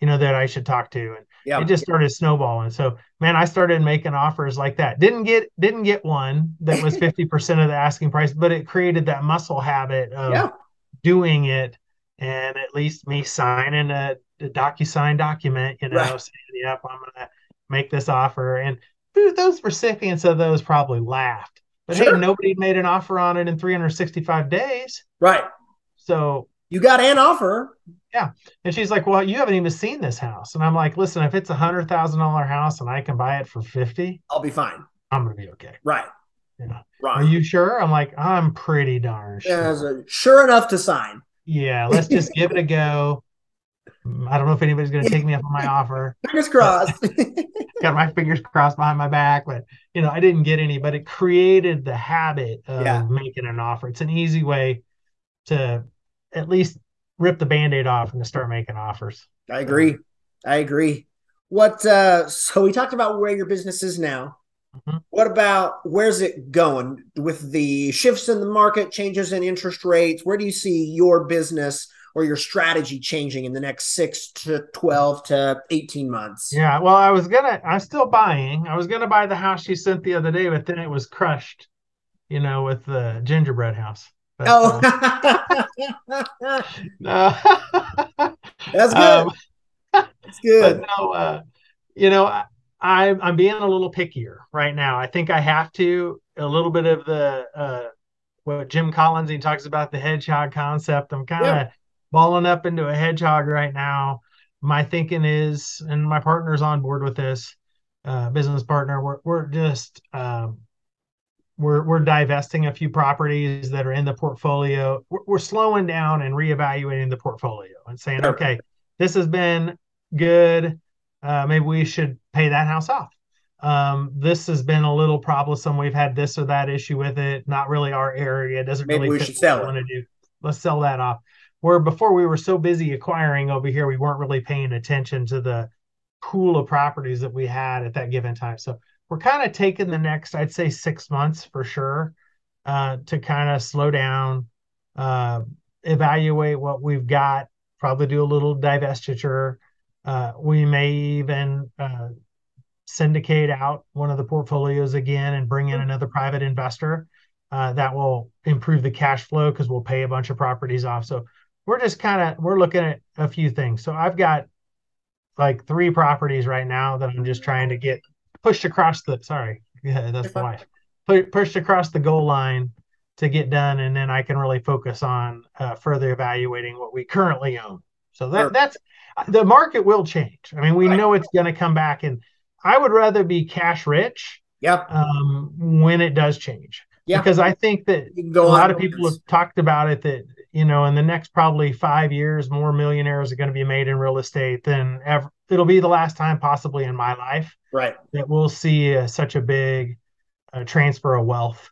you know, that I should talk to? And Yeah. it just started snowballing. So man, I started making offers like that. Didn't get didn't get one that was <laughs> 50% of the asking price, but it created that muscle habit of Yeah. doing it and at least me signing a, a DocuSign document, you know, Right. saying, yep, I'm gonna make this offer. And those recipients of those probably laughed. But Sure. hey, nobody made an offer on it in 365 days. Right. So You got an offer. Yeah. And she's like, Well, you haven't even seen this house. And I'm like, listen, if it's a hundred thousand dollar house and I can buy it for 50, I'll be fine. I'm gonna be okay. Right. You know, Right. are you sure? I'm like, I'm pretty darn sure. Yeah, sure enough to sign. Yeah, let's just give it a go. I don't know if anybody's gonna take me up on my <laughs> offer. Fingers crossed. <laughs> Got my fingers crossed behind my back, but you know, I didn't get any, but it created the habit of Yeah. making an offer. It's an easy way to at least rip the band-aid off and to start making offers. I agree. I agree. What uh so we talked about where your business is now. Mhm. What about where's it going with the shifts in the market, changes in interest rates? Where do you see your business or your strategy changing in the next 6 to 12 to 18 months? Yeah, well, I was gonna, I'm still buying. I was gonna buy the house she sent the other day, but then it was crushed, you know, with the gingerbread house. But, Oh. uh, <laughs> no. That's <laughs> good. Um, That's <laughs> good. but no, uh, you know, I, I, I'm being a little pickier right now. I think I have to a little bit of the uh, what Jim Collins he talks about the hedgehog concept. I'm kind of Yeah. Balling up into a hedgehog right now. My thinking is, and my partner's on board with this, uh, business partner. We're we're just um, we're we're divesting a few properties that are in the portfolio. We're, we're slowing down and reevaluating the portfolio and saying, Sure. okay, this has been good. Uh, maybe we should pay that house off. Um, this has been a little troublesome. We've had this or that issue with it. Not really our area. Doesn't Maybe really we should what sell it. want to do. Let's sell that off. Where before we were so busy acquiring over here, we weren't really paying attention to the pool of properties that we had at that given time. So we're kind of taking the next, I'd say, six months for sure, uh, to kind of slow down, uh, evaluate what we've got, probably do a little divestiture. Uh, we may even uh, syndicate out one of the portfolios again and bring in another private investor. Uh, that will improve the cash flow because we'll pay a bunch of properties off. So we're just kind of we're looking at a few things. So I've got like three properties right now that I'm just trying to get pushed across the sorry, <laughs> yeah, that's the wife. Pushed across the goal line to get done, and then I can really focus on uh, further evaluating what we currently own. So that sure. that's the market will change. I mean, we right. know it's going to come back, and I would rather be cash rich. Yep. Um, when it does change. Yeah. Because I think that a lot of people have talked about it that you know in the next probably five years more millionaires are going to be made in real estate than ever. It'll be the last time possibly in my life. Right. That we'll see uh, such a big uh, transfer of wealth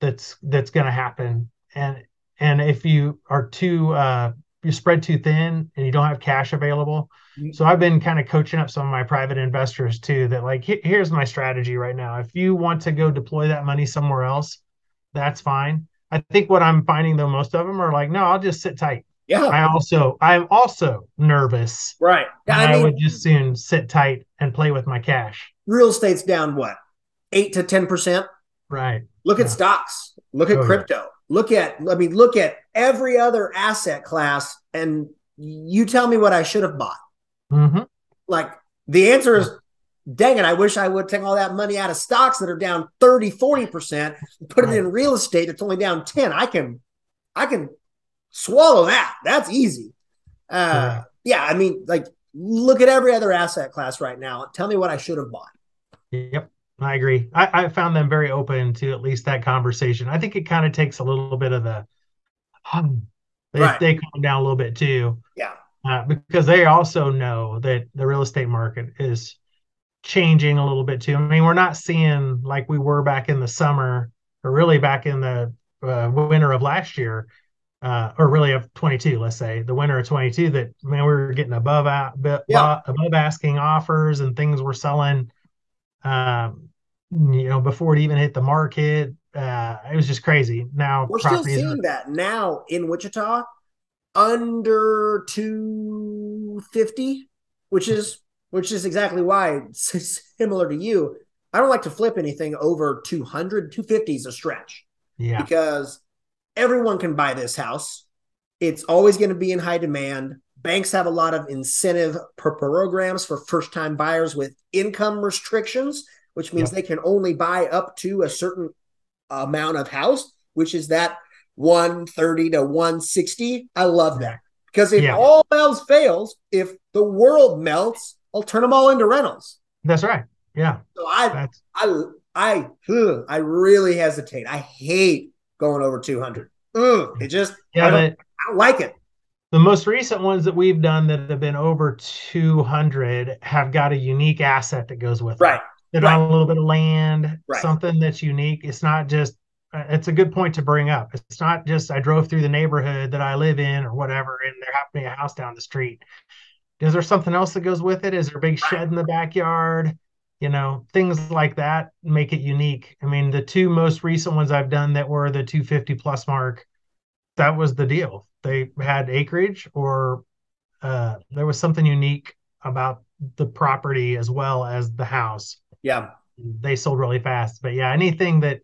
that's that's going to happen and and if you are too uh, you spread too thin and you don't have cash available. Mm-hmm. So I've been kind of coaching up some of my private investors too that like here's my strategy right now. If you want to go deploy that money somewhere else, that's fine. I think what I'm finding though most of them are like no, I'll just sit tight. Yeah. I also I'm also nervous. Right. Yeah, I, mean, I would just soon sit tight and play with my cash. Real estate's down what? 8 to 10%? Right. Look yeah. at stocks. Look at oh, crypto. Yeah. Look at, I mean, look at every other asset class and you tell me what I should have bought. Mm-hmm. Like the answer is, dang it, I wish I would take all that money out of stocks that are down 30, 40%, put it in real estate that's only down 10. I can, I can swallow that. That's easy. Uh, yeah, I mean, like, look at every other asset class right now. Tell me what I should have bought. Yep. I agree. I, I, found them very open to at least that conversation. I think it kind of takes a little bit of the um, they, right. they calm down a little bit too. Yeah. Uh, because they also know that the real estate market is changing a little bit too. I mean, we're not seeing like we were back in the summer or really back in the uh, winter of last year, uh, or really of 22, let's say the winter of 22 that man, we were getting above, above, yeah. above asking offers and things were selling um, you know, before it even hit the market. Uh, it was just crazy. Now we're still seeing are, that now in Wichita under 250, which is which is exactly why <laughs> similar to you. I don't like to flip anything over 200. 250 is a stretch. Yeah. Because everyone can buy this house. It's always going to be in high demand. Banks have a lot of incentive programs for first time buyers with income restrictions, which means yep. they can only buy up to a certain amount of house, which is that 130 to 160. I love that because if yeah. all else fails, if the world melts, I'll turn them all into rentals. That's right. Yeah. So I, That's... I, I, ugh, I really hesitate. I hate going over 200. Ugh, it just, yeah, I don't, but I don't like it the most recent ones that we've done that have been over 200 have got a unique asset that goes with right. it. Right. on a little bit of land, right. something that's unique. It's not just, uh, it's a good point to bring up. It's not just I drove through the neighborhood that I live in or whatever, and there happened to be a house down the street. Is there something else that goes with it? Is there a big shed in the backyard? You know, things like that make it unique. I mean, the two most recent ones I've done that were the 250 plus mark, that was the deal they had acreage or uh, there was something unique about the property as well as the house. Yeah. They sold really fast. But yeah, anything that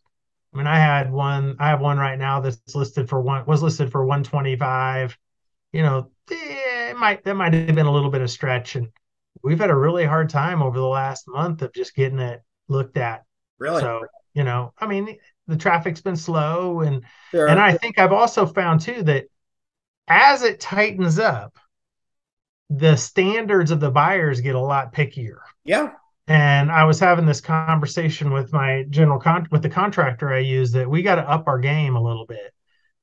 I mean, I had one, I have one right now that's listed for one was listed for 125. You know, eh, it might that might have been a little bit of stretch. And we've had a really hard time over the last month of just getting it looked at. Really? So, you know, I mean, the traffic's been slow and sure. and I think I've also found too that as it tightens up, the standards of the buyers get a lot pickier. Yeah. And I was having this conversation with my general con with the contractor I use that we got to up our game a little bit.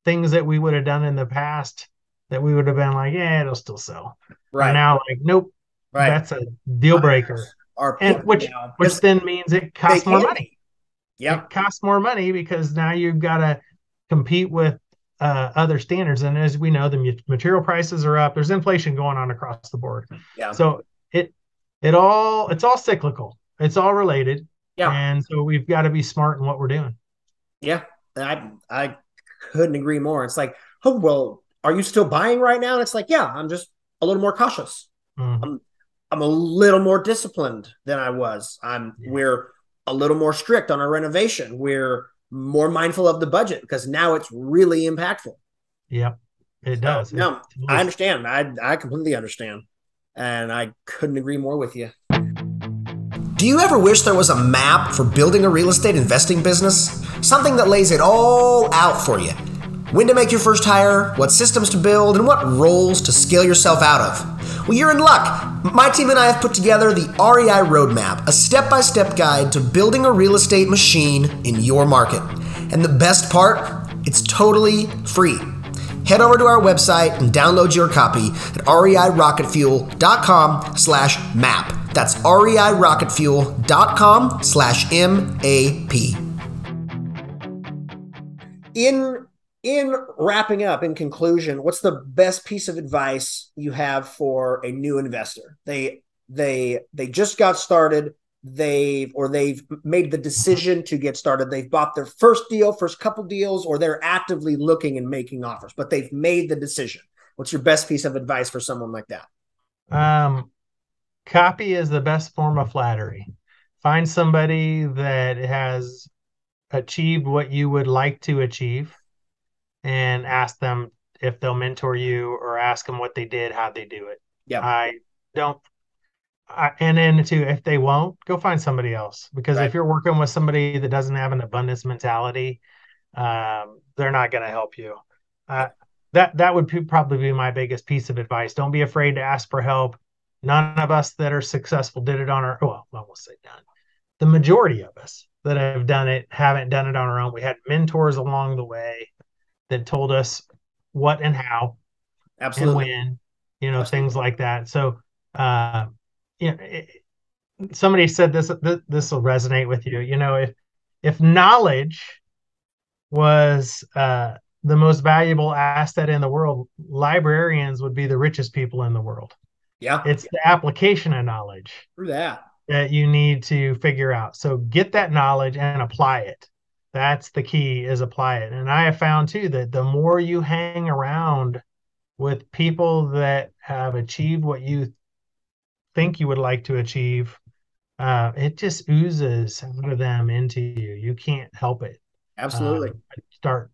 Things that we would have done in the past that we would have been like, yeah, it'll still sell. Right now, like, nope, right. that's a deal breaker. Our and which which then means it costs more money. Yeah, it costs more money because now you've got to compete with uh, other standards. And as we know, the material prices are up. There's inflation going on across the board. Yeah. So it it all it's all cyclical. It's all related. Yeah. And so we've got to be smart in what we're doing. Yeah. I I couldn't agree more. It's like, oh well, are you still buying right now? And it's like, yeah, I'm just a little more cautious. Mm-hmm. I'm I'm a little more disciplined than I was. I'm yeah. we're a little more strict on our renovation. We're more mindful of the budget because now it's really impactful. Yep, it does. So, no, I understand. I I completely understand, and I couldn't agree more with you. Do you ever wish there was a map for building a real estate investing business? Something that lays it all out for you. When to make your first hire, what systems to build, and what roles to scale yourself out of. Well, you're in luck. My team and I have put together the REI Roadmap, a step by step guide to building a real estate machine in your market. And the best part, it's totally free. Head over to our website and download your copy at reirocketfuel.com slash map. That's reirocketfuel.com slash M-A-P. In in wrapping up, in conclusion, what's the best piece of advice you have for a new investor? They they they just got started. They've or they've made the decision to get started. They've bought their first deal first couple deals or they're actively looking and making offers but they've made the decision. What's your best piece of advice for someone like that? Um copy is the best form of flattery. Find somebody that has achieved what you would like to achieve and ask them if they'll mentor you or ask them what they did, how they do it. Yeah. I don't I, and then too, if they won't, go find somebody else. Because right. if you're working with somebody that doesn't have an abundance mentality, um, they're not going to help you. Uh, that that would probably be my biggest piece of advice. Don't be afraid to ask for help. None of us that are successful did it on our well, I won't say none. The majority of us that have done it haven't done it on our own. We had mentors along the way that told us what and how, absolutely, and when, you know, absolutely. things like that. So, uh, you know, it, somebody said this. This will resonate with you. You know, if if knowledge was uh, the most valuable asset in the world, librarians would be the richest people in the world. Yeah. It's the application of knowledge. Through that. That you need to figure out. So get that knowledge and apply it. That's the key is apply it. And I have found too that the more you hang around with people that have achieved what you think you would like to achieve, uh, it just oozes out of them into you. You can't help it. Absolutely. Um, start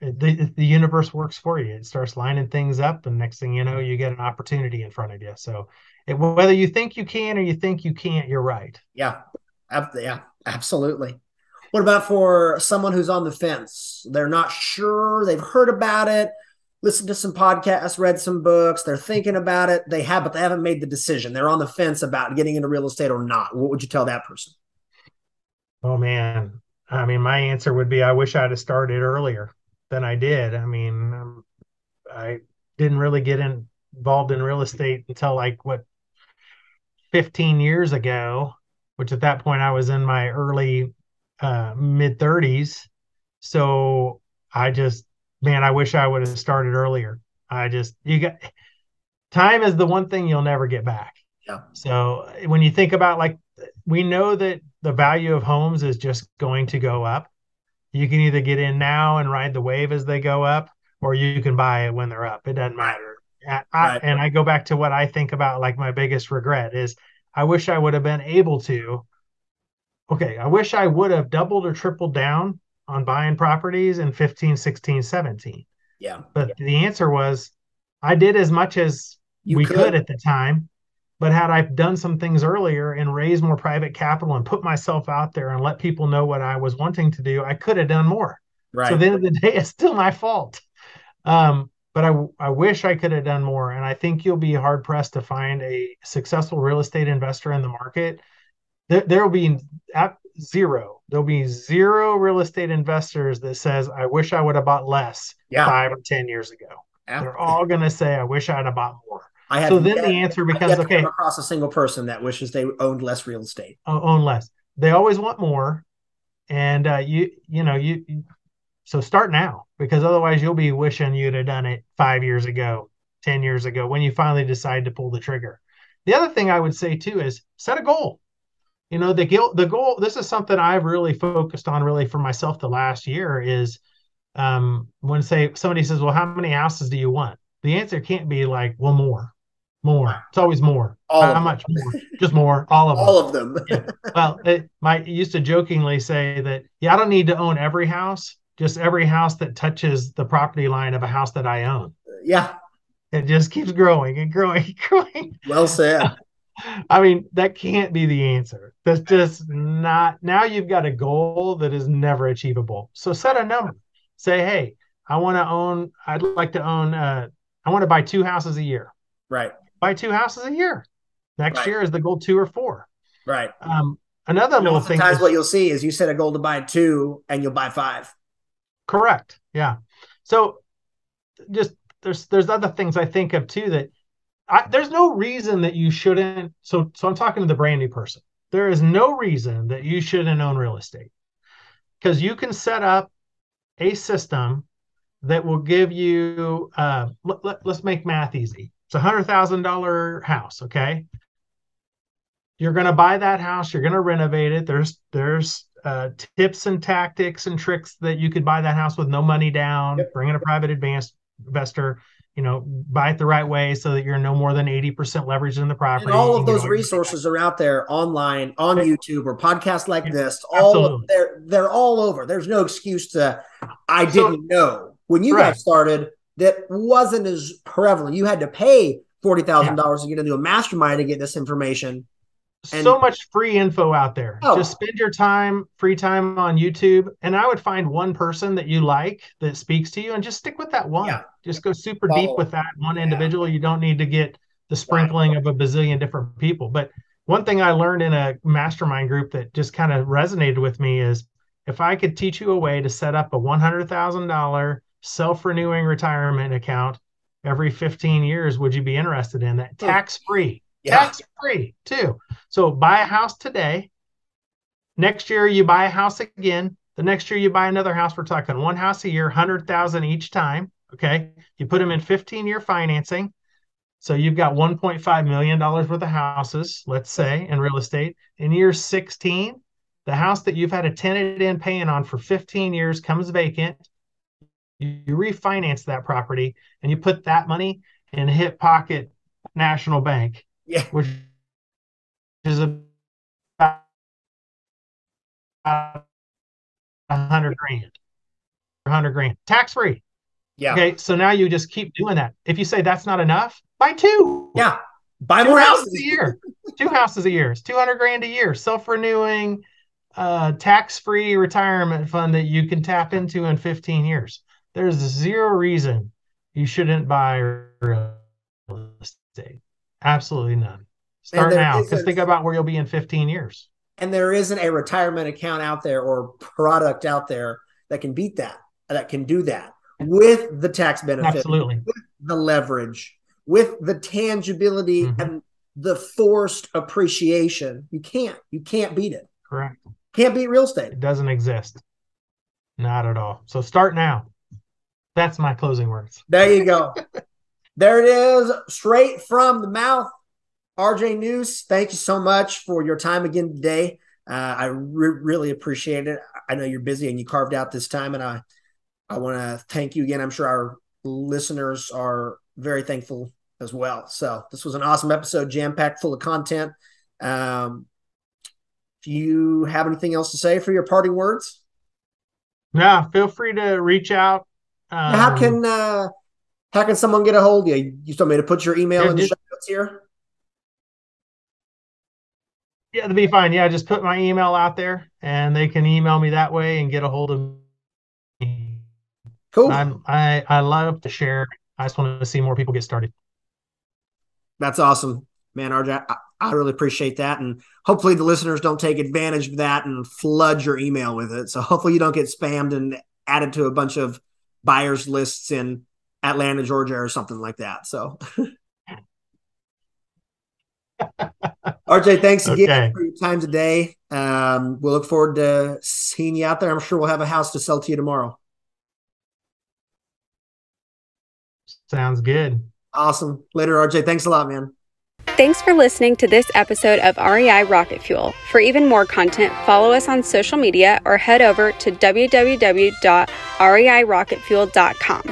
the, the universe works for you. It starts lining things up, and next thing you know, you get an opportunity in front of you. So, it, whether you think you can or you think you can't, you're right. Yeah, yeah, absolutely. What about for someone who's on the fence? They're not sure. They've heard about it, listened to some podcasts, read some books. They're thinking about it. They have, but they haven't made the decision. They're on the fence about getting into real estate or not. What would you tell that person? Oh man, I mean, my answer would be, I wish I'd have started earlier than I did. I mean, um, I didn't really get in, involved in real estate until like what 15 years ago, which at that point I was in my early uh, mid 30s. So I just, man, I wish I would have started earlier. I just, you got time is the one thing you'll never get back. Yeah. So when you think about like, we know that the value of homes is just going to go up you can either get in now and ride the wave as they go up, or you can buy it when they're up. It doesn't matter. I, right. and I go back to what I think about like my biggest regret is I wish I would have been able to. Okay, I wish I would have doubled or tripled down on buying properties in 15, 16, 17. Yeah. But yeah. the answer was I did as much as you we could. could at the time but had I done some things earlier and raised more private capital and put myself out there and let people know what I was wanting to do, I could have done more. Right. So at the end of the day, <laughs> it's still my fault. Um, but I, I wish I could have done more. And I think you'll be hard pressed to find a successful real estate investor in the market. There, there will be at zero. There'll be zero real estate investors that says, I wish I would have bought less yeah. five or 10 years ago. Yeah. They're all going to say, I wish I'd have bought more. I so then the answer becomes okay. Across a single person that wishes they owned less real estate. Own less. They always want more, and uh, you you know you, you so start now because otherwise you'll be wishing you'd have done it five years ago, ten years ago when you finally decide to pull the trigger. The other thing I would say too is set a goal. You know, the guilt, the goal. This is something I've really focused on, really for myself, the last year is um, when say somebody says, "Well, how many houses do you want?" The answer can't be like, "Well, more." More. It's always more. All How much more? Just more. All of them. All of them. Yeah. <laughs> Well, it might used to jokingly say that, yeah, I don't need to own every house, just every house that touches the property line of a house that I own. yeah. It just keeps growing and growing and <laughs> growing. Well said. I mean, that can't be the answer. That's just not. Now you've got a goal that is never achievable. So set a number. Say, hey, I want to own. I'd like to own. Uh, I want to buy two houses a year. Right. Buy two houses a year. Next Right. year is the goal two or four. Right. Um, another And little thing. Sometimes is- what you'll see is you set a goal to buy two and you'll buy five. Correct. Yeah. So just there's there's other things I think of too that I, there's no reason that you shouldn't. So so I'm talking to the brand new person. There is no reason that you shouldn't own real estate because you can set up a system that will give you. Uh, let, let, let's make math easy. It's a hundred thousand dollar house. Okay. You're going to buy that house. You're going to renovate it. There's there's uh, tips and tactics and tricks that you could buy that house with no money down. Yep. Bring in a private advanced investor. You know, buy it the right way so that you're no more than eighty percent leverage in the property. And all of those resources are out there online on. YouTube or podcasts like Yeah, this. All absolutely. they're they're all over. There's no excuse to I didn't know. When you Right. guys started, that wasn't as prevalent. You had to pay forty thousand dollars to get into a mastermind to get this information. And- so much free info out there. Oh. Just spend your time, free time on YouTube, and I would find one person that you like that speaks to you, and just stick with that one. Yeah. Just go super Follow. deep with that one Yeah. individual. You don't need to get the sprinkling of a bazillion different people. But one thing I learned in a mastermind group that just kind of resonated with me is if I could teach you a way to set up a one hundred thousand dollar self renewing retirement account every fifteen years, would you be interested in that? Hmm. Tax free Yeah. tax free too. So buy a house today. Next year you buy a house again. The next year you buy another house. We're talking one house a year, hundred thousand each time. Okay, you put them in fifteen year financing. So you've got one point five million dollars worth of houses, let's say, in real estate. In year sixteen, the house that you've had a tenant in paying on for fifteen years comes vacant. You refinance that property and you put that money in hip pocket National Bank Yeah. which is about a hundred grand, hundred grand, tax free. Yeah. Okay, so now you just keep doing that. If you say that's not enough, buy two. Yeah. Buy two more houses houses. a year. two houses a year. It's two hundred grand a year. Self renewing, uh, tax free retirement fund that you can tap into in fifteen years. There's zero reason you shouldn't buy real estate. Absolutely none. Start now because think about where you'll be in 15 years. And there isn't a retirement account out there or product out there that can beat that, that can do that with the tax benefit, Absolutely. the leverage, with the tangibility Mhm. and the forced appreciation. You can't. You can't beat it. Correct. Can't beat real estate. It doesn't exist. Not at all. So start now. That's my closing words. There you go. <laughs> there it is, straight from the mouth. RJ News, thank you so much for your time again today. Uh, I re- really appreciate it. I know you're busy and you carved out this time, and I I want to thank you again. I'm sure our listeners are very thankful as well. So this was an awesome episode, jam packed, full of content. Um, do you have anything else to say for your parting words? Yeah, feel free to reach out. Um, how can uh, how can someone get a hold of you? You told me to put your email Yeah, in the show notes here. yeah, that'd be fine. Yeah, just put my email out there and they can email me that way and get a hold of me. Cool. I'm I I love to share. I just want to see more people get started. That's awesome, man. RJ, I, I really appreciate that, and hopefully the listeners don't take advantage of that and flood your email with it. So hopefully you don't get spammed and added to a bunch of buyers lists in Atlanta, Georgia, or something like that. So. <laughs> RJ, thanks again Okay. for your time today. Um, we'll look forward to seeing you out there. I'm sure we'll have a house to sell to you tomorrow. Sounds good. Awesome. Later, RJ. Thanks a lot, man. Thanks for listening to this episode of REI Rocket Fuel. For even more content, follow us on social media or head over to www.reirocketfuel.com.